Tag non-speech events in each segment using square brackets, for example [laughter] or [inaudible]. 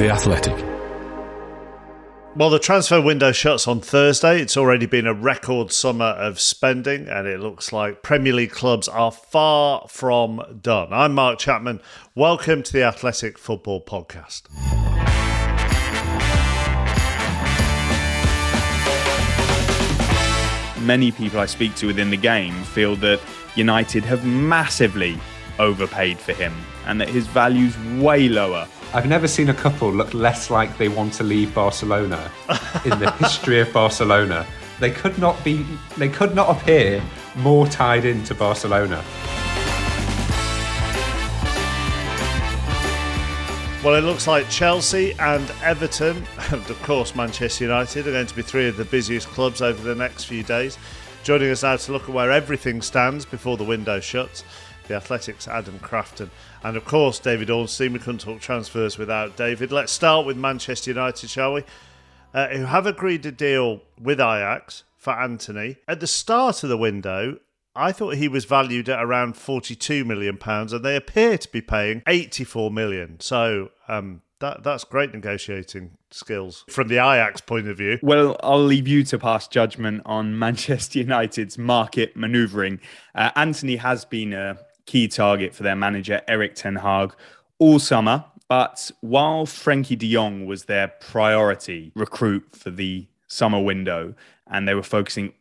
The Athletic. Well, the transfer window shuts on Thursday. It's already been a record summer of spending, and it looks like Premier League clubs are far from done. I'm Mark Chapman. Welcome to the Athletic Football Podcast. Many people I speak to within the game feel that United have massively overpaid for him and that his value's way lower. I've never seen a couple look less like they want to leave Barcelona in the [laughs] history of Barcelona. They could not be they could not appear more tied into Barcelona. Well, it looks like Chelsea and Everton, and of course Manchester United, are going to be three of the busiest clubs over the next few days. Joining us now to look at where everything stands before the window shuts, the Athletics' Adam Crafton, and of course David Ornstein. We couldn't talk transfers without David. Let's start with Manchester United, shall we? Uh, who have agreed a deal with Ajax for Antony. At the start of the window, I thought he was valued at around 42 million pounds, and they appear to be paying 84 million. So um, that that's great negotiating skills from the Ajax point of view. Well, I'll leave you to pass judgment on [laughs] Manchester United's market manoeuvring. Uh, Antony has been a key target for their manager Erik ten Hag all summer, but while Frankie De Jong was their priority recruit for the summer window, and they were focusing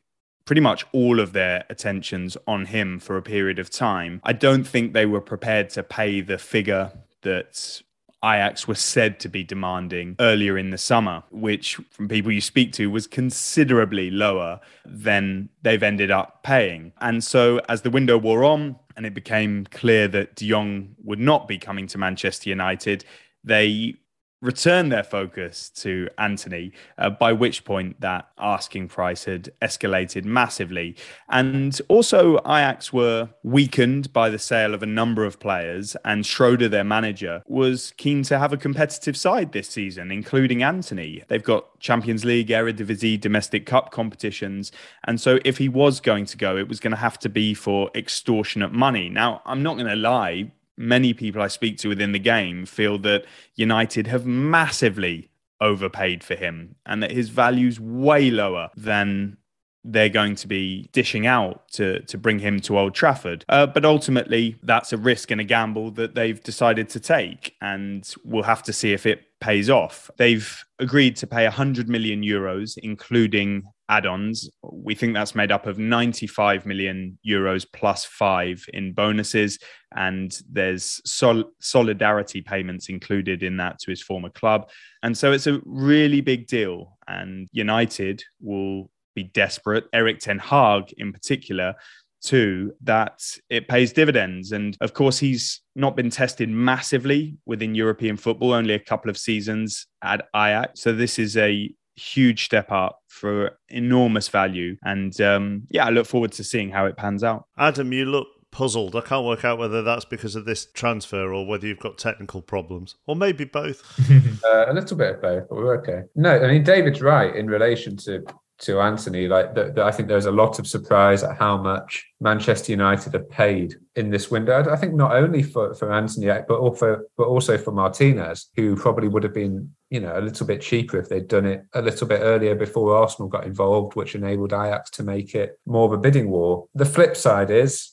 pretty much all of their attentions on him for a period of time. I don't think they were prepared to pay the figure that Ajax was said to be demanding earlier in the summer, which from people you speak to was considerably lower than they've ended up paying. And so as the window wore on and it became clear that De Jong would not be coming to Manchester United, they return their focus to Antony, uh, by which point that asking price had escalated massively. And also, Ajax were weakened by the sale of a number of players, and Schreuder, their manager, was keen to have a competitive side this season, including Antony. They've got Champions League, Eredivisie, domestic cup competitions. And so, if he was going to go, it was going to have to be for extortionate money. Now, I'm not going to lie, many people I speak to within the game feel that United have massively overpaid for him and that his value's way lower than they're going to be dishing out to to bring him to Old Trafford. Uh, but ultimately, that's a risk and a gamble that they've decided to take, and we'll have to see if it pays off. They've agreed to pay 100 million euros, including add-ons. We think that's made up of 95 million euros plus five in bonuses, and there's sol- solidarity payments included in that to his former club. And so it's a really big deal. And United will be desperate. Erik Ten Hag, in particular, too, that it pays dividends. And of course, he's not been tested massively within European football, only a couple of seasons at Ajax. So this is a huge step up for enormous value. And um, yeah, I look forward to seeing how it pans out. Adam, you look puzzled. I can't work out whether that's because of this transfer or whether you've got technical problems, or maybe both. [laughs] uh, a little bit of both, but we're okay. No, I mean David's right in relation to to Antony, like the, I think there's a lot of surprise at how much Manchester United have paid in this window. I think not only for for Antony, but also but also for Martinez, who probably would have been you know a little bit cheaper if they'd done it a little bit earlier before Arsenal got involved, which enabled Ajax to make it more of a bidding war. The flip side is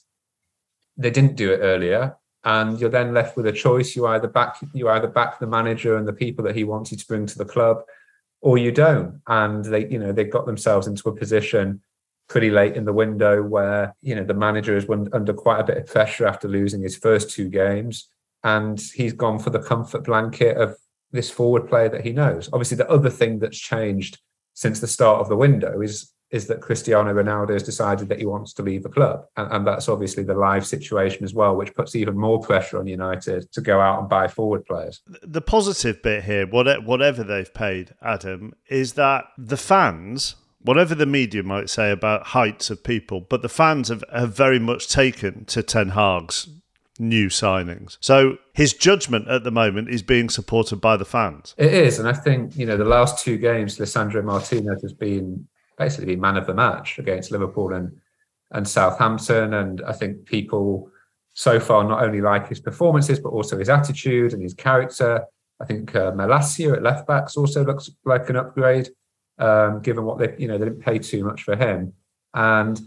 they didn't do it earlier. And you're then left with a choice. You either back you either back the manager and the people that he wanted to bring to the club, or you don't. And they, you know, they got themselves into a position pretty late in the window where, you know, the manager is under quite a bit of pressure after losing his first two games. And he's gone for the comfort blanket of this forward player that he knows. Obviously, the other thing that's changed since the start of the window is is that Cristiano Ronaldo has decided that he wants to leave the club. And, and, that's obviously the live situation as well, which puts even more pressure on United to go out and buy forward players. The positive bit here, whatever they've paid, Adam, is that the fans, whatever the media might say about heights of people, but the fans have, have very much taken to Ten Hag's new signings. So his judgment at the moment is being supported by the fans. It is. And I think, you know, the last two games, Lisandro Martinez has been basically man of the match against Liverpool and, and Southampton. And I think people so far not only like his performances, but also his attitude and his character. I think uh, Malacia at left backs also looks like an upgrade, um, given what they, you know, they didn't pay too much for him. And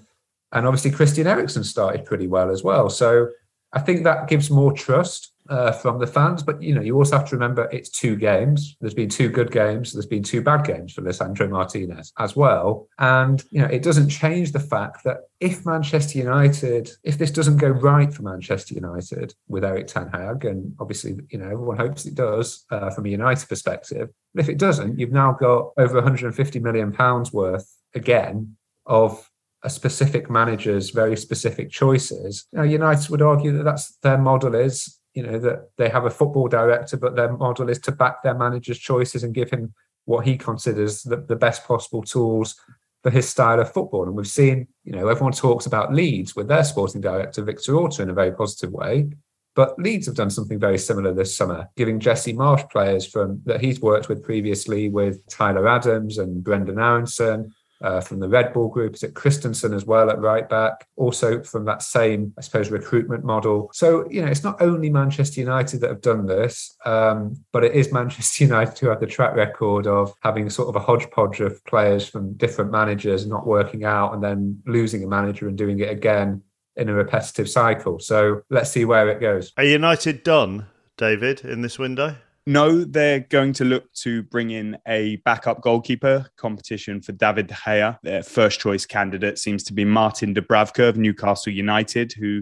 and obviously Christian Eriksen started pretty well as well. So I think that gives more trust uh, from the fans. But you know, you also have to remember it's two games. There's been two good games. There's been two bad games for Lisandro Martinez as well. And you know, it doesn't change the fact that if Manchester United, if this doesn't go right for Manchester United with Erik Ten Hag, and obviously you know everyone hopes it does uh, from a United perspective. But if it doesn't, you've now got over 150 million pounds worth again of a specific manager's very specific choices. Know, United would argue that that's their model is, you know, that they have a football director, but their model is to back their manager's choices and give him what he considers the, the best possible tools for his style of football. And we've seen, you know, everyone talks about Leeds with their sporting director, Victor Orta, in a very positive way. But Leeds have done something very similar this summer, giving Jesse Marsch players from that he's worked with previously with Tyler Adams and Brenden Aaronson uh, from the Red Bull group. Is it Kristensen as well at right back? Also from that same, I suppose, recruitment model. So, you know, it's not only Manchester United that have done this, um, but it is [laughs] Manchester United who have the track record of having sort of a hodgepodge of players from different managers not working out and then losing a manager and doing it again in a repetitive cycle. So let's see where it goes. Are United done, David, in this window? No, they're going to look to bring in a backup goalkeeper competition for David De Gea. Their first choice candidate seems to be Martin Dubravka of Newcastle United, who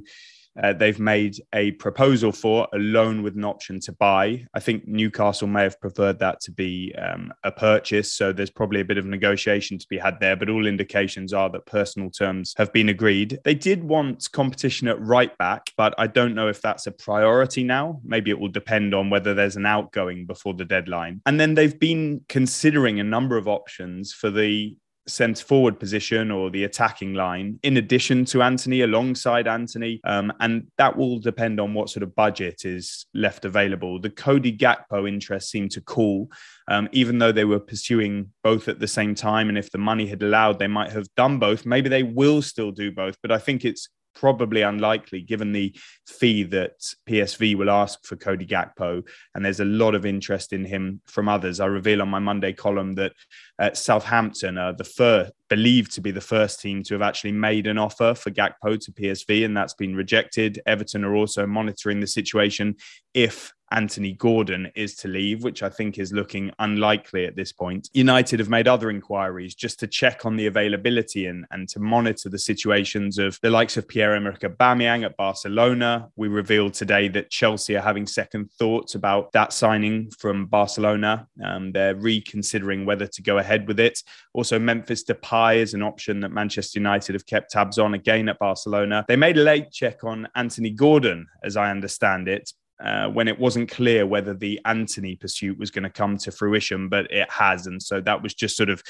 uh, they've made a proposal for a loan with an option to buy. I think Newcastle may have preferred that to be um, a purchase. So there's probably a bit of negotiation to be had there. But all indications are that personal terms have been agreed. They did want competition at right back, but I don't know if that's a priority now. Maybe it will depend on whether there's an outgoing before the deadline. And then they've been considering a number of options for the centre forward position or the attacking line in addition to Antony, alongside Antony. Um, and that will depend on what sort of budget is left available. The Cody Gakpo interest seemed to cool, um, even though they were pursuing both at the same time. And if the money had allowed, they might have done both. Maybe they will still do both. But I think it's probably unlikely given the fee that PSV will ask for Cody Gakpo. And there's a lot of interest in him from others. I reveal on my Monday column that uh, Southampton are the first, believed to be the first team to have actually made an offer for Gakpo to PSV, and that's been rejected. Everton are also monitoring the situation if Anthony Gordon is to leave, which I think is looking unlikely at this point. United have made other inquiries just to check on the availability and, and to monitor the situations of the likes of Pierre-Emerick Aubameyang at Barcelona. We revealed today that Chelsea are having second thoughts about that signing from Barcelona. Um, they're reconsidering whether to go ahead with it. Also, Memphis Depay is an option that Manchester United have kept tabs on again at Barcelona. They made a late check on Anthony Gordon, as I understand it, uh, when it wasn't clear whether the Antony pursuit was going to come to fruition, but it has. And so that was just sort of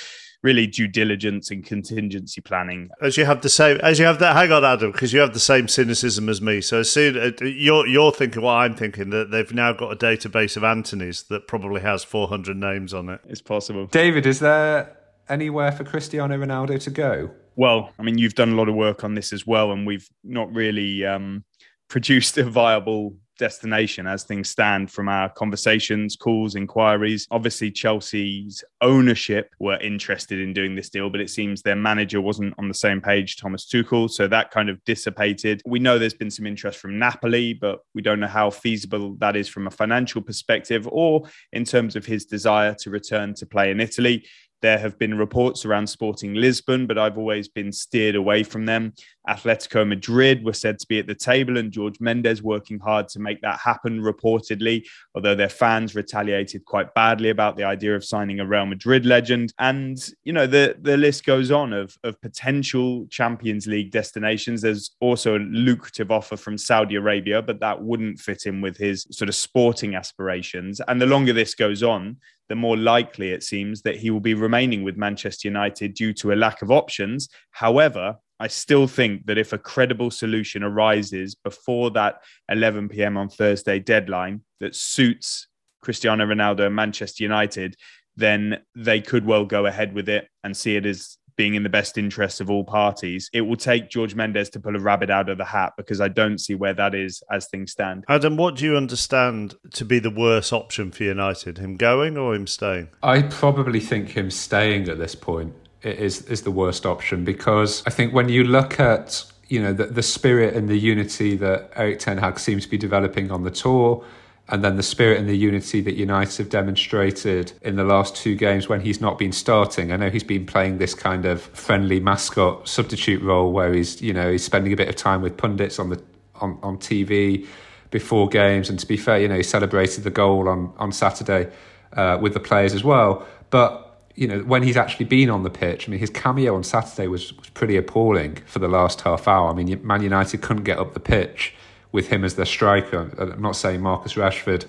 really due diligence and contingency planning. As you have the same, as you have that, hang on, Adam, because you have the same cynicism as me. So as soon uh, you're you're thinking what I'm thinking that they've now got a database of Antonys that probably has 400 names on it. It's possible. David, is there anywhere for Cristiano Ronaldo to go? Well, I mean, you've done a lot of work on this as well, and we've not really um, produced a viable destination as things stand from our conversations, calls, inquiries. Obviously, Chelsea's ownership were interested in doing this deal, but it seems their manager wasn't on the same page, Thomas Tuchel. So that kind of dissipated. We know there's been some interest from Napoli, but we don't know how feasible that is from a financial perspective or in terms of his desire to return to play in Italy. There have been reports around Sporting Lisbon, but I've always been steered away from them. Atletico Madrid were said to be at the table, and Jorge Mendes working hard to make that happen, reportedly, although their fans retaliated quite badly about the idea of signing a Real Madrid legend. And, you know, the, the list goes on of, of potential Champions League destinations. There's also a lucrative offer from Saudi Arabia, but that wouldn't fit in with his sort of sporting aspirations. And the longer this goes on, the more likely it seems that he will be remaining with Manchester United due to a lack of options. However, I still think that if a credible solution arises before that 11 p.m. on Thursday deadline that suits Cristiano Ronaldo and Manchester United, then they could well go ahead with it and see it as being in the best interest of all parties. It will take Jorge Mendes to pull a rabbit out of the hat because I don't see where that is as things stand. Adam, what do you understand to be the worst option for United? Him going or him staying? I probably think him staying at this point is is the worst option because I think when you look at you know the, the spirit and the unity that Erik Ten Hag seems to be developing on the tour and then the spirit and the unity that United have demonstrated in the last two games when he's not been starting. I know he's been playing this kind of friendly mascot substitute role where he's, you know, he's spending a bit of time with pundits on the on, on TV before games. And to be fair, you know, he celebrated the goal on on Saturday uh, with the players as well. But you know, when he's actually been on the pitch, I mean, his cameo on Saturday was, was pretty appalling for the last half hour. I mean, Man United couldn't get up the pitch with him as their striker. I'm not saying Marcus Rashford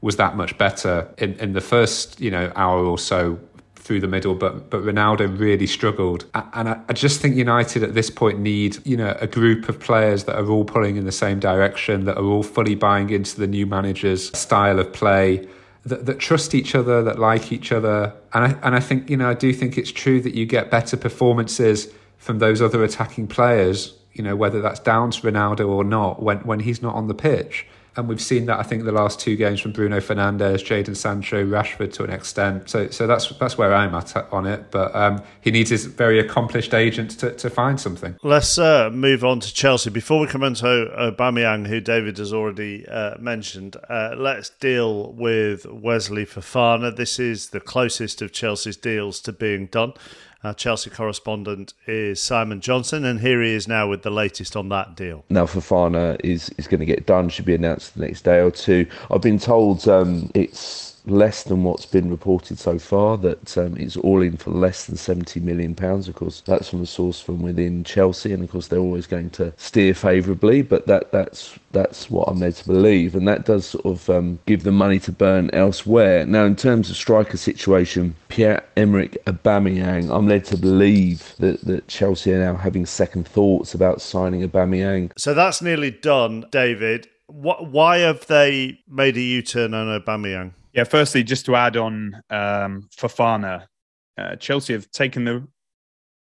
was that much better in, in the first you know hour or so through the middle, but but Ronaldo really struggled. And I, I, just think United at this point need you know a group of players that are all pulling in the same direction, that are all fully buying into the new manager's style of play. That, that trust each other, that like each other, and I and I think you know I do think it's true that you get better performances from those other attacking players you know, whether that's down to Ronaldo or not, when, when he's not on the pitch. And we've seen that I think the last two games from Bruno Fernandes, Jadon Sancho, Rashford to an extent. So so that's that's where I'm at on it. But um, he needs his very accomplished agent to, to find something. Let's uh, move on to Chelsea before we come on to Aubameyang, who David has already uh, mentioned. Uh, let's deal with Wesley Fofana. This is the closest of Chelsea's deals to being done. Our Chelsea correspondent is Simon Johnson, and here he is now with the latest on that deal. Now, Fofana is, is going to get done, should be announced the next day or two. I've been told um, it's less than what's been reported so far. That um, it's all in for less than seventy million pounds. Of course, that's from a source from within Chelsea, and of course they're always going to steer favourably. But that that's that's what I'm led to believe, and that does sort of um, give them money to burn elsewhere. Now, in terms of striker situation, Pierre Emerick Aubameyang, I'm led to believe that that Chelsea are now having second thoughts about signing Aubameyang. So that's nearly done, David. Why have they made a U-turn on Aubameyang? Yeah, firstly, just to add on um, Fofana, uh, Chelsea have taken the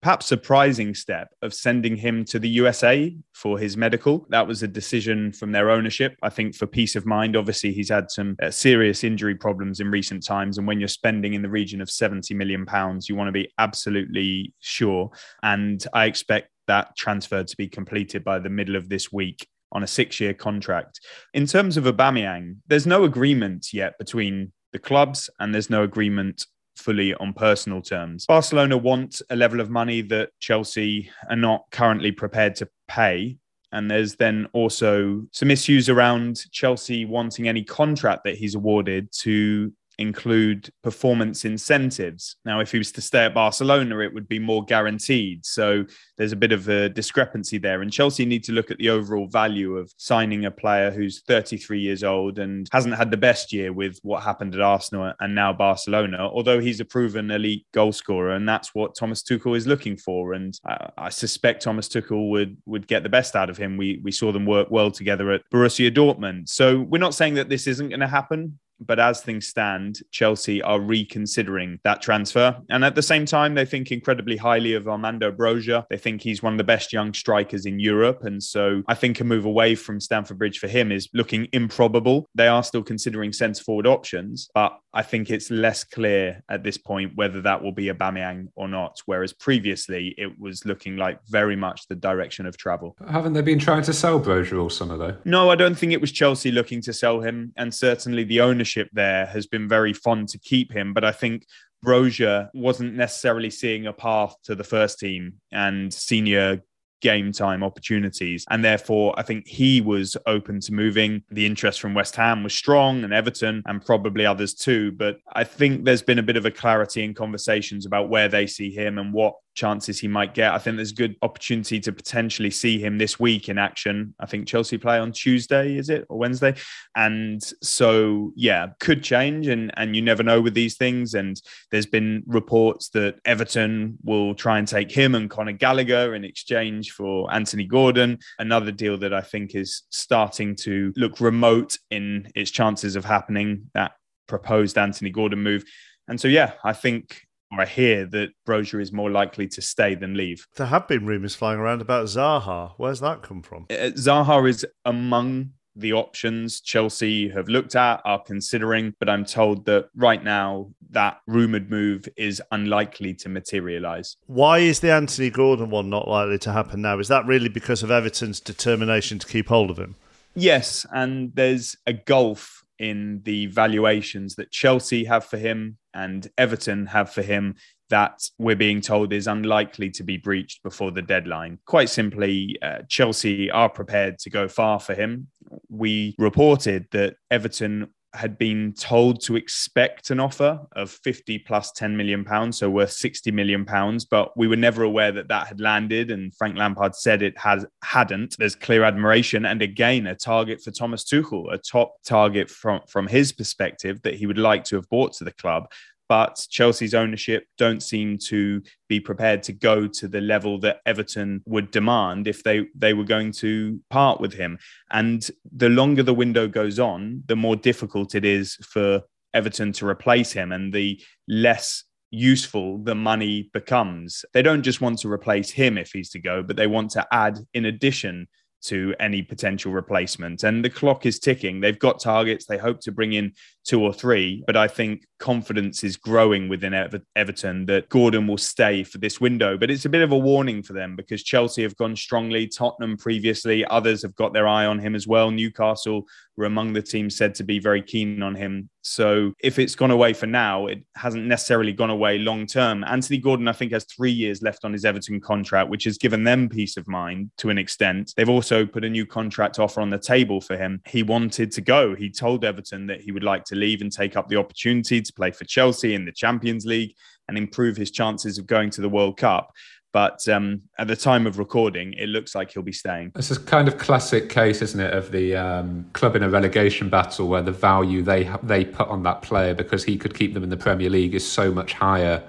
perhaps surprising step of sending him to the USA for his medical. That was a decision from their ownership, I think, for peace of mind. Obviously, he's had some uh, serious injury problems in recent times. And when you're spending in the region of 70 million pounds, you want to be absolutely sure. And I expect that transfer to be completed by the middle of this week on a six year contract. In terms of Aubameyang, there's no agreement yet between the clubs and there's no agreement fully on personal terms. Barcelona want a level of money that Chelsea are not currently prepared to pay. And there's then also some issues around Chelsea wanting any contract that he's awarded to include performance incentives. Now, if he was to stay at Barcelona, it would be more guaranteed. So there's a bit of a discrepancy there. And Chelsea need to look at the overall value of signing a player who's 33 years old and hasn't had the best year with what happened at Arsenal and now Barcelona, although he's a proven elite goal scorer. And that's what Thomas Tuchel is looking for. And I, I suspect Thomas Tuchel would, would get the best out of him. We, we saw them work well together at Borussia Dortmund. So we're not saying that this isn't going to happen. But as things stand, Chelsea are reconsidering that transfer. And at the same time, they think incredibly highly of Armando Broja. They think he's one of the best young strikers in Europe. And so I think a move away from Stamford Bridge for him is looking improbable. They are still considering centre forward options, but I think it's less clear at this point whether that will be a Aubameyang or not. Whereas previously, it was looking like very much the direction of travel. Haven't they been trying to sell Broja all summer though? No, I don't think it was Chelsea looking to sell him, and certainly the ownership there has been very fond to keep him. But I think Broja wasn't necessarily seeing a path to the first team, and senior game time opportunities. And therefore, I think he was open to moving. The interest from West Ham was strong and Everton and probably others too. But I think there's been a bit of a clarity in conversations about where they see him and what chances he might get. I think there's good opportunity to potentially see him this week in action. I think Chelsea play on Tuesday, is it, or Wednesday? And so, yeah, could change, and and you never know with these things. And there's been reports that Everton will try and take him and Conor Gallagher in exchange for Anthony Gordon. Another deal that I think is starting to look remote in its chances of happening. That proposed Anthony Gordon move. And so, yeah, I think I hear that Broja is more likely to stay than leave. There have been rumours flying around about Zaha. Where's that come from? Uh, Zaha is among the options Chelsea have looked at, are considering, but I'm told that right now that rumoured move is unlikely to materialise. Why is the Anthony Gordon one not likely to happen now? Is that really because of Everton's determination to keep hold of him? Yes, and there's a gulf in the valuations that Chelsea have for him and Everton have for him that we're being told is unlikely to be breached before the deadline. Quite simply, uh, Chelsea are prepared to go far for him. We reported that Everton had been told to expect an offer of 50 plus 10 million pounds, so worth 60 million pounds, but we were never aware that that had landed. And Frank Lampard said it has hadn't. There's clear admiration and again a target for Thomas Tuchel, a top target from from his perspective that he would like to have brought to the club but Chelsea's ownership don't seem to be prepared to go to the level that Everton would demand if they they were going to part with him. And the longer the window goes on, the more difficult it is for Everton to replace him, and the less useful the money becomes. They don't just want to replace him if he's to go, but they want to add in addition to any potential replacement. And the clock is ticking. They've got targets. They hope to bring in two or three, but I think confidence is growing within Ever- Everton that Gordon will stay for this window. But it's a bit of a warning for them because Chelsea have gone strongly, Tottenham previously, others have got their eye on him as well. Newcastle were among the teams said to be very keen on him. So if it's gone away for now, it hasn't necessarily gone away long term. Anthony Gordon, I think, has three years left on his Everton contract, which has given them peace of mind to an extent. They've also put a new contract offer on the table for him. He wanted to go. He told Everton that he would like to leave and take up the opportunity to play for Chelsea in the Champions League and improve his chances of going to the World Cup. But um, at the time of recording, it looks like he'll be staying. It's a kind of classic case, isn't it, of the um, club in a relegation battle where the value they they put on that player because he could keep them in the Premier League is so much higher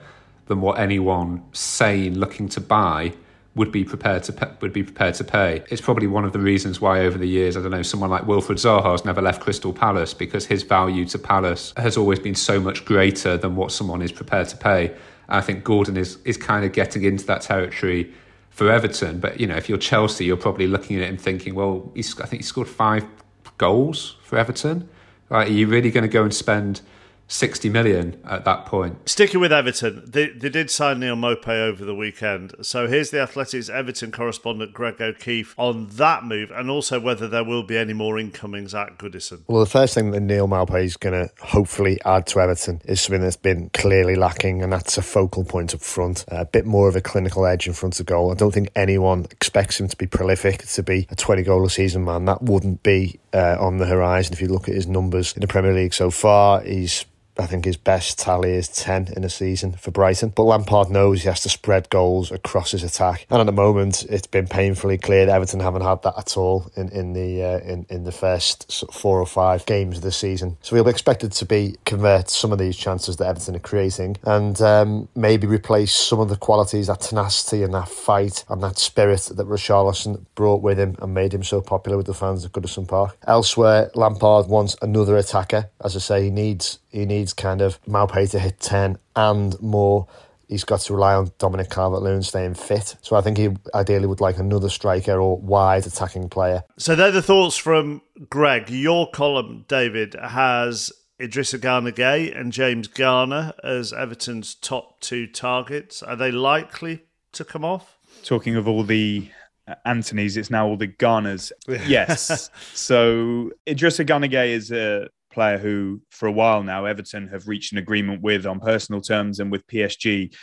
than what anyone sane looking to buy would be prepared to would be prepared to pay. It's probably one of the reasons why over the years, I don't know, someone like Wilfried Zaha has never left Crystal Palace because his value to Palace has always been so much greater than what someone is prepared to pay. I think Gordon is is kind of getting into that territory for Everton. But you know, if you're Chelsea, you're probably looking at him thinking, well, he's, I think he scored five goals for Everton. Right, are you really going to go and spend 60 million at that point. Sticking with Everton, they, they did sign Neal Maupay over the weekend. So here's the Athletics Everton correspondent Greg O'Keeffe on that move and also whether there will be any more incomings at Goodison. Well, the first thing that Neal Maupay is going to hopefully add to Everton is something that's been clearly lacking, and that's a focal point up front, a bit more of a clinical edge in front of goal. I don't think anyone expects him to be prolific, to be a 20 goal a season man. That wouldn't be uh, on the horizon if you look at his numbers in the Premier League so far. He's I think his best tally is 10 in a season for Brighton. But Lampard knows he has to spread goals across his attack. And at the moment, it's been painfully clear that Everton haven't had that at all in, in, the, uh, in, in the first four or five games of the season. So we'll be expected to be convert some of these chances that Everton are creating and um, maybe replace some of the qualities, that tenacity and that fight and that spirit that Richarlison brought with him and made him so popular with the fans at Goodison Park. Elsewhere, Lampard wants another attacker. As I say, he needs he needs kind of Maupay to hit 10 and more. He's got to rely on Dominic Calvert-Lewin staying fit. So I think he ideally would like another striker or wide attacking player. So they're the thoughts from Greg. Your column, David, has Idrissa Gana Gueye and James Garner as Everton's top two targets. Are they likely to come off? Talking of all the Anthony's, it's now all the Garners. Yes. [laughs] so Idrissa Gana Gueye is a player who, for a while now, Everton have reached an agreement with on personal terms and with PSG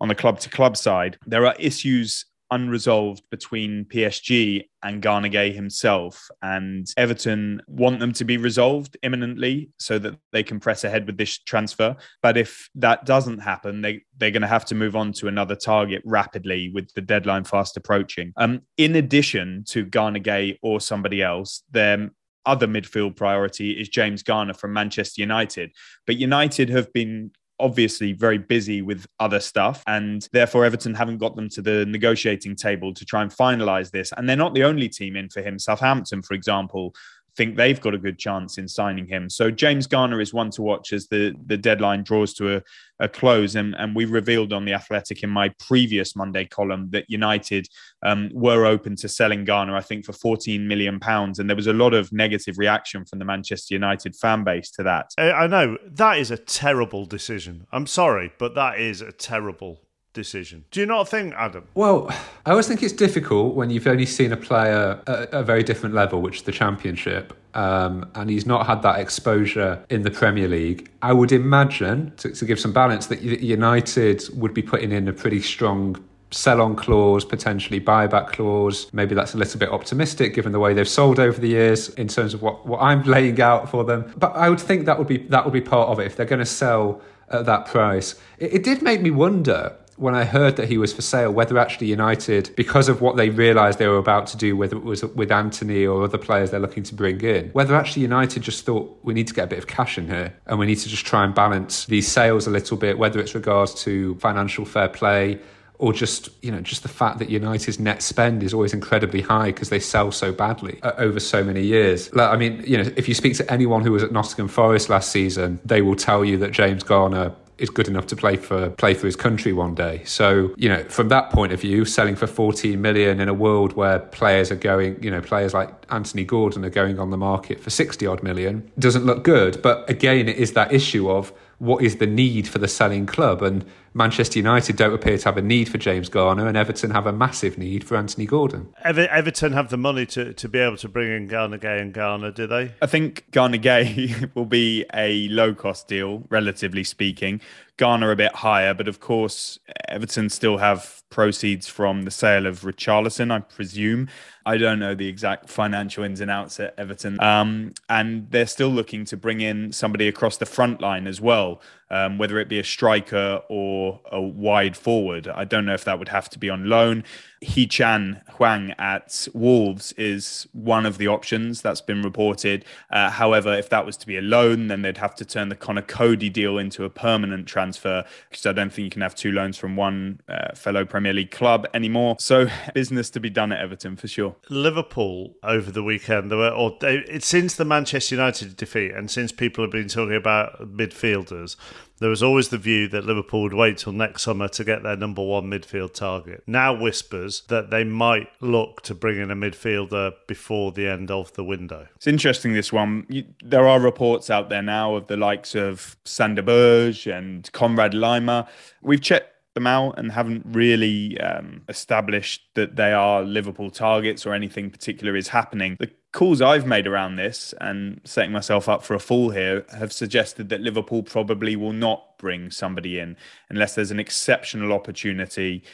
on the club to club side. There are issues unresolved between PSG and Gueye himself. And Everton want them to be resolved imminently so that they can press ahead with this transfer. But if that doesn't happen, they, they're going to have to move on to another target rapidly with the deadline fast approaching. Um, in addition to Gueye or somebody else, their other midfield priority is James Garner from Manchester United. But United have been obviously very busy with other stuff and therefore Everton haven't got them to the negotiating table to try and finalize this and they're not the only team in for him Southampton for example think they've got a good chance in signing him. So James Garner is one to watch as the, the deadline draws to a, a close. And, and we revealed on The Athletic in my previous Monday column that United um, were open to selling Garner, I think, for 14 million pounds. And there was a lot of negative reaction from the Manchester United fan base to that. I know that is a terrible decision. I'm sorry, but that is a terrible decision. Do you not think, Adam? Well, I always think it's difficult when you've only seen a player at a very different level, which is the Championship. Um, and he's not had that exposure in the Premier League. I would imagine, to, to give some balance, that United would be putting in a pretty strong sell on clause, potentially buyback clause. Maybe that's a little bit optimistic given the way they've sold over the years in terms of what, what I'm [laughs] laying out for them. But I would think that would be that would be part of it if they're going to sell at that price. It, it did make me wonder when I heard that he was for sale, whether actually United, because of what they realised they were about to do, whether it was with Antony or other players they're looking to bring in, whether actually United just thought we need to get a bit of cash in here and we need to just try and balance these sales a little bit, whether it's regards to financial fair play or just you know just the fact that United's net spend is always incredibly high because they sell so badly uh, over so many years. Like, I mean, you know, if you speak to anyone who was at Nottingham Forest last season, they will tell you that James Garner is good enough to play for play for his country one day. So you know, from that point of view, selling for 14 million in a world where players are going, you know, players like Anthony Gordon are going on the market for 60 odd million doesn't look good. But again, it is that issue of what is the need for the selling club and Manchester United don't appear to have a need for James Garner, and Everton have a massive need for Anthony Gordon. Ever- Everton have the money to, to be able to bring in Gana Gueye and Garner, do they? I think Gana Gueye [laughs] will be a low cost deal, relatively speaking. Garner a bit higher, but of course, Everton still have proceeds from the sale of Richarlison, I presume. I don't know the exact financial ins and outs at Everton. Um, and they're still looking to bring in somebody across the front line as well um, whether it be a striker or a wide forward. I don't know if that would have to be on loan. Hee-chan Hwang at Wolves is one of the options that's been reported. Uh, however, if that was to be a loan, then they'd have to turn the Conor Coady deal into a permanent transfer because I don't think you can have two loans from one uh, fellow Premier League club anymore. So [laughs] business to be done at Everton for sure. Liverpool over the weekend, there were, or they, since the Manchester United defeat and since people have been talking about midfielders, there was always the view that Liverpool would wait till next summer to get their number one midfield target. Now whispers that they might look to bring in a midfielder before the end of the window. It's interesting, this one. You, there are reports out there now of the likes of Sander Berge and Konrad Laimer. We've checked them out and haven't really um, established that they are Liverpool targets or anything particular is happening. The calls I've made around this and setting myself up for a fall here have suggested that Liverpool probably will not bring somebody in unless there's an exceptional opportunity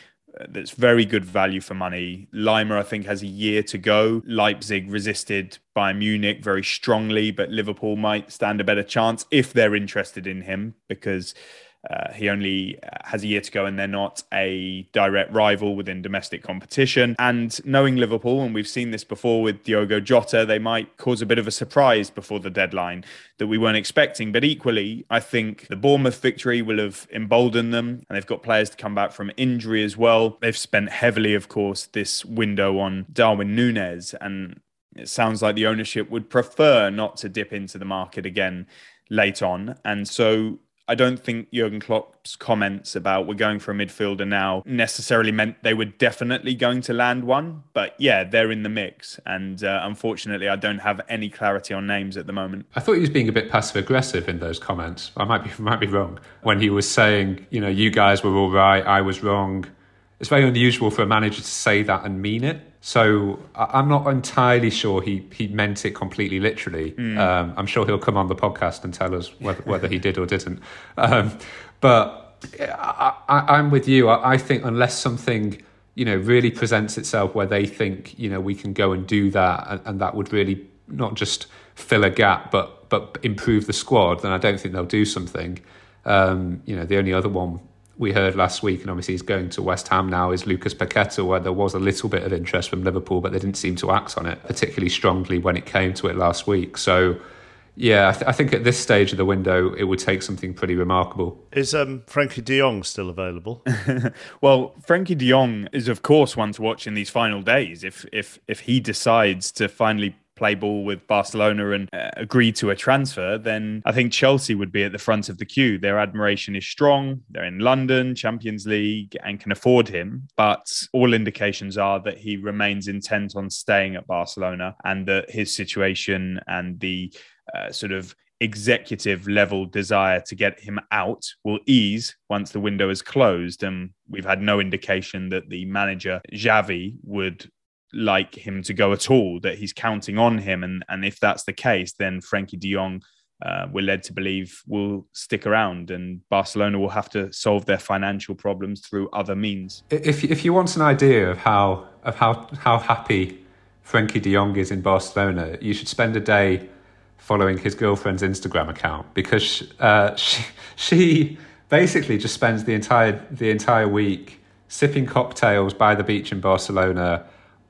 uh, that's very good value for money. Laimer, I think, has a year to go. Leipzig resisted Bayern Munich very strongly, but Liverpool might stand a better chance if they're interested in him because uh, he only uh, has a year to go and they're not a direct rival within domestic competition. And knowing Liverpool, and we've seen this before with Diogo Jota, they might cause a bit of a surprise before the deadline that we weren't expecting. But equally, I think the Bournemouth victory will have emboldened them, and they've got players to come back from injury as well. They've spent heavily, of course, this window on Darwin Nunez, and it sounds like the ownership would prefer not to dip into the market again late on. And so I don't think Jurgen Klopp's comments about we're going for a midfielder now necessarily meant they were definitely going to land one. But yeah, they're in the mix. And uh, unfortunately, I don't have any clarity on names at the moment. I thought he was being a bit passive aggressive in those comments. I might be [laughs] might be wrong when he was saying, you know, you guys were all right, I was wrong. It's very unusual for a manager to say that and mean it. So I'm not entirely sure he, he meant it completely literally. Mm. Um, I'm sure he'll come on the podcast and tell us whether, whether he did or didn't. Um, but I, am with you. I, I, think unless something you know really presents itself where they think you know we can go and do that, and, and that would really not just fill a gap, but but improve the squad, then I don't think they'll do something. Um, you know, the only other one we heard last week, and obviously he's going to West Ham now, is Lucas Paqueta, where there was a little bit of interest from Liverpool, but they didn't seem to act on it particularly strongly when it came to it last week. So, yeah, I, th- I think at this stage of the window, it would take something pretty remarkable. Is um, Frenkie de Jong still available? [laughs] well, Frankie de Jong is, of course, one to watch in these final days. If if if he decides to finally play ball with Barcelona and uh, agree to a transfer, then I think Chelsea would be at the front of the queue. Their admiration is strong. They're in London, Champions League, and can afford him. But all indications are that he remains intent on staying at Barcelona and that his situation and the uh, sort of executive level desire to get him out will ease once the window is closed. And we've had no indication that the manager, Xavi, would like him to go at all, that he's counting on him. And, and if that's the case, then Frankie de Jong, uh, we're led to believe, will stick around and Barcelona will have to solve their financial problems through other means. If, if you want an idea of how, of how, how happy Frankie de Jong is in Barcelona, you should spend a day following his girlfriend's Instagram account because uh, she, she basically just spends the entire, the entire week sipping cocktails by the beach in Barcelona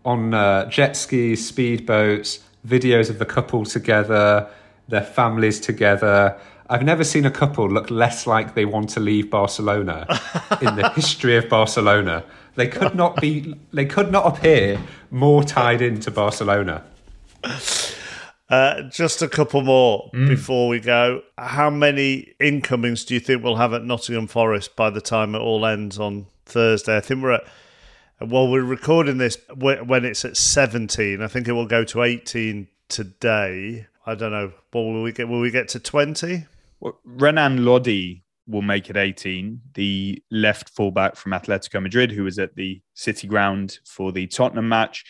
on uh, jet skis, speedboats, videos of the couple together, their families together. I've never seen a couple look less like they want to leave Barcelona [laughs] in the history of Barcelona. They could not be. They could not appear more tied into Barcelona. Uh, just a couple more mm. before we go. How many incomings do you think we'll have at Nottingham Forest by the time it all ends on Thursday? I think we're at well, we're recording this when it's at 17. I think it will go to 18 today. I don't know. What will we get? Will we get to 20? Well, Renan Lodi will make it 18. The left fullback from Atletico Madrid, who was at the City Ground for the Tottenham match.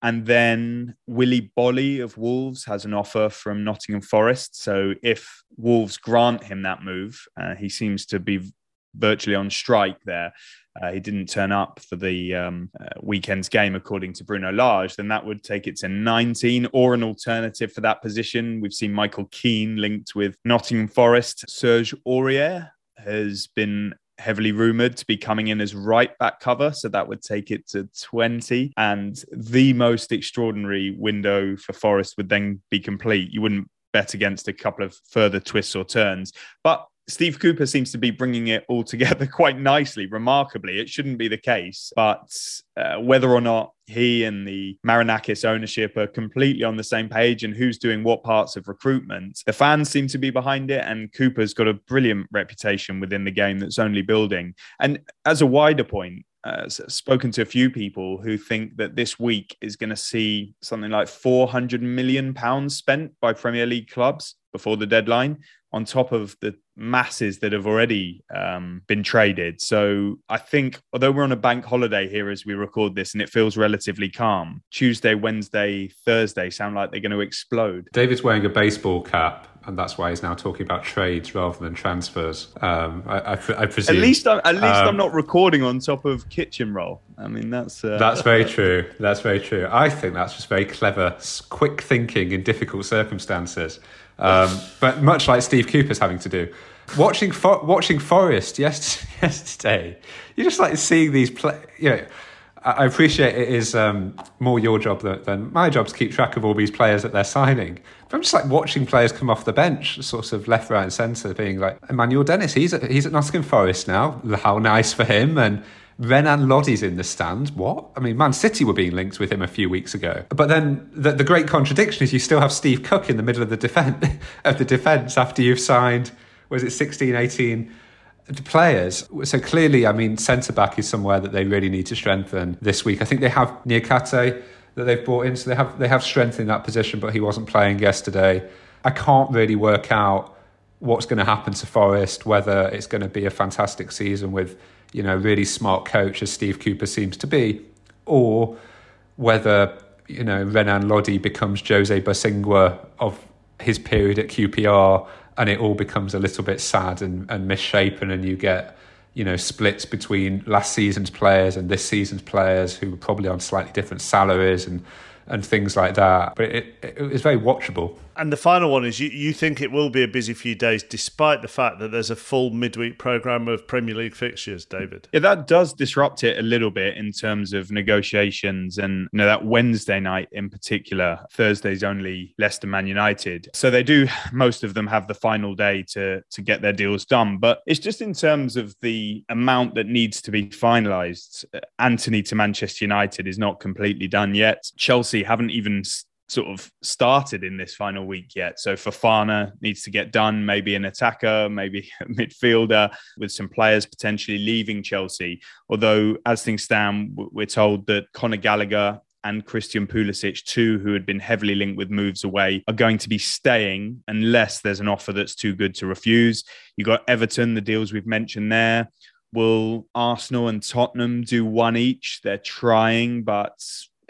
And then Willy Boly of Wolves has an offer from Nottingham Forest. So if Wolves grant him that move, uh, he seems to be virtually on strike there. Uh, he didn't turn up for the um, uh, weekend's game, according to Bruno Lage, then that would take it to 19 or an alternative for that position. We've seen Michael Keane linked with Nottingham Forest. Serge Aurier has been heavily rumored to be coming in as right back cover. So that would take it to 20. And the most extraordinary window for Forest would then be complete. You wouldn't bet against a couple of further twists or turns. But Steve Cooper seems to be bringing it all together [laughs] quite nicely, remarkably. It shouldn't be the case, but uh, whether or not he and the Marinakis ownership are completely on the same page and who's doing what parts of recruitment, the fans seem to be behind it. And Cooper's got a brilliant reputation within the game that's only building. And as a wider point, uh, spoken to a few people who think that this week is going to see something like 400 million pounds spent by Premier League clubs before the deadline on top of the masses that have already um, been traded. So I think, although we're on a bank holiday here as we record this and it feels relatively calm, Tuesday, Wednesday, Thursday sound like they're going to explode. David's wearing a baseball cap. And that's why he's now talking about trades rather than transfers. Um, I, I, I, presume. At least, I'm, at least um, I'm not recording on top of kitchen roll. I mean, that's uh... that's very [laughs] true. That's very true. I think that's just very clever, quick thinking in difficult circumstances. Um, but much like Steve Cooper's having to do. Watching For- watching Forest [laughs] yesterday, you just like seeing these play. You know, I appreciate it is um, more your job than, than, my job to keep track of all these players that they're signing. But I'm just like watching players come off the bench, sort of left, right, and centre, being like Emmanuel Dennis. He's at, he's at Nottingham Forest now. How nice for him! And Renan Lodi's in the stand. What? I mean, Man City were being linked with him a few weeks ago. But then the, the great contradiction is you still have Steve Cook in the middle of the defense [laughs] of the defence after you've signed was it 16, 18 players. So clearly, I mean, centre back is somewhere that they really need to strengthen this week. I think they have Niakhaté that they've brought in, so they have they have strength in that position, but he wasn't playing yesterday. I can't really work out what's going to happen to Forest, whether it's going to be a fantastic season with you know really smart coach as Steve Cooper seems to be, or whether you know Renan Lodi becomes Jose Bosingwa of his period at QPR, and it all becomes a little bit sad and, and misshapen, and you get you know splits between last season's players and this season's players who were probably on slightly different salaries and and things like that. But it, it, it was very watchable. And the final one is you, you think it will be a busy few days, despite the fact that there's a full midweek programme of Premier League fixtures, David. Yeah, that does disrupt it a little bit in terms of negotiations and you know that Wednesday night in particular, Thursday's only Leicester Man United. So they do most of them have the final day to to get their deals done. But it's just in terms of the amount that needs to be finalised. Antony to Manchester United is not completely done yet. Chelsea haven't even sort of started in this final week yet. So Fofana needs to get done, maybe an attacker, maybe [laughs] a midfielder, with some players potentially leaving Chelsea. Although, as things stand, we're told that Conor Gallagher and Christian Pulisic, two who had been heavily linked with moves away, are going to be staying unless there's an offer that's too good to refuse. You got Everton, the deals we've mentioned there. Will Arsenal and Tottenham do one each? They're trying, but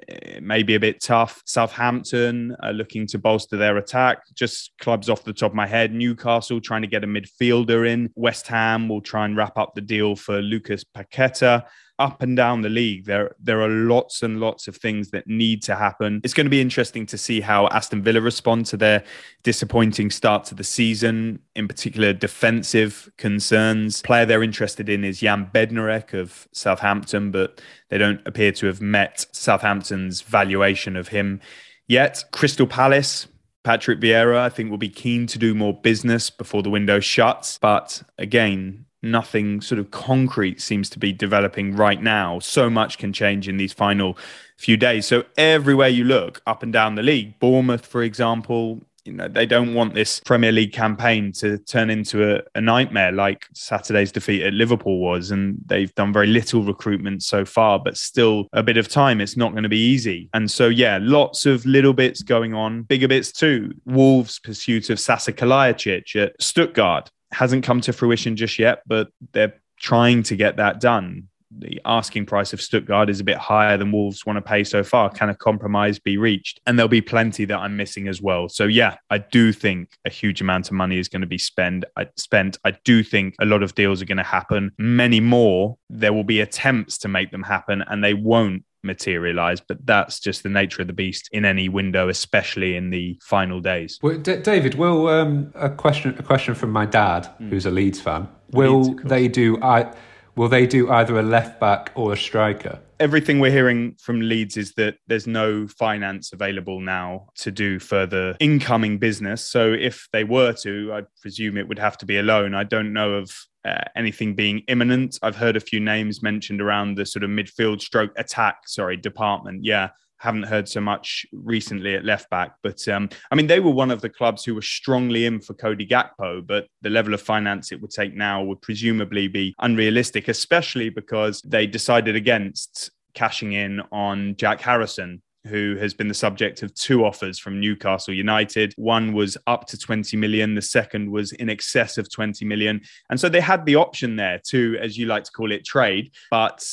it may be a bit tough. Southampton are looking to bolster their attack. Just clubs off the top of my head. Newcastle trying to get a midfielder in. West Ham will try and wrap up the deal for Lucas Paqueta up and down the league, there there are lots and lots of things that need to happen. It's going to be interesting to see how Aston Villa respond to their disappointing start to the season, in particular defensive concerns. Player they're interested in is Jan Bednarek of Southampton, but they don't appear to have met Southampton's valuation of him yet. Crystal Palace Patrick Vieira, I think, will be keen to do more business before the window shuts. But again, nothing sort of concrete seems to be developing right now. So much can change in these final few days. So everywhere you look up and down the league, Bournemouth, for example, you know, they don't want this Premier League campaign to turn into a, a, nightmare like Saturday's defeat at Liverpool was. And they've done very little recruitment so far, but still a bit of time. It's not going to be easy. And so, yeah, lots of little bits going on, bigger bits too. Wolves' pursuit of Sasa Kalajdzic at Stuttgart hasn't come to fruition just yet, but they're trying to get that done. The asking price of Stuttgart is a bit higher than Wolves want to pay so far. Can a compromise be reached? And there'll be plenty that I'm missing as well. So yeah, I do think a huge amount of money is going to be spent. I uh, spent. I do think a lot of deals are going to happen. Many more. There will be attempts to make them happen, and they won't materialize but that's just the nature of the beast in any window especially in the final days. Well, D- david will um, a question a question from my dad mm. who's a leeds fan. Will leeds, they do i will they do either a left back or a striker everything we're hearing from Leeds is that there's no finance available now to do further incoming business. So if they were to, I presume it would have to be a loan. I don't know of uh, anything being imminent. I've heard a few names mentioned around the sort of midfield stroke attack, sorry, department. Yeah, haven't heard so much recently at left back. But um, I mean, they were one of the clubs who were strongly in for Cody Gakpo, but the level of finance it would take now would presumably be unrealistic, especially because they decided against cashing in on Jack Harrison, who has been the subject of two offers from Newcastle United. One was up to 20 million, the second was in excess of 20 million. And so they had the option there to, as you like to call it, trade. But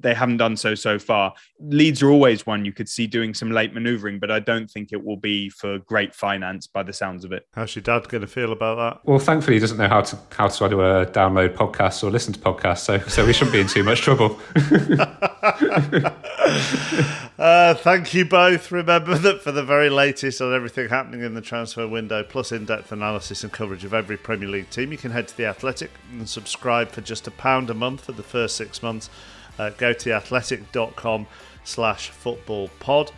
they haven't done so so far. Leeds are always one you could see doing some late manoeuvring, but I don't think it will be for great finance by the sounds of it. How's your dad going to feel about that? Well, thankfully, he doesn't know how to how to do a download podcasts or listen to podcasts, so so we shouldn't be in too much trouble. [laughs] uh, thank you both. Remember that for the very latest on everything happening in the transfer window, plus in-depth analysis and coverage of every Premier League team, you can head to the Athletic and subscribe for just a pound a month for the first six months uh, go to theathletic.com slash football pod.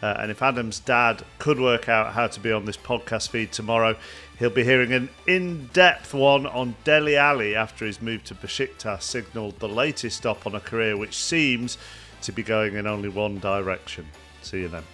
Uh, and if Adam's dad could work out how to be on this podcast feed tomorrow, he'll be hearing an in depth one on Dele Alli after his move to Besiktas signalled the latest stop on a career which seems to be going in only one direction. See you then.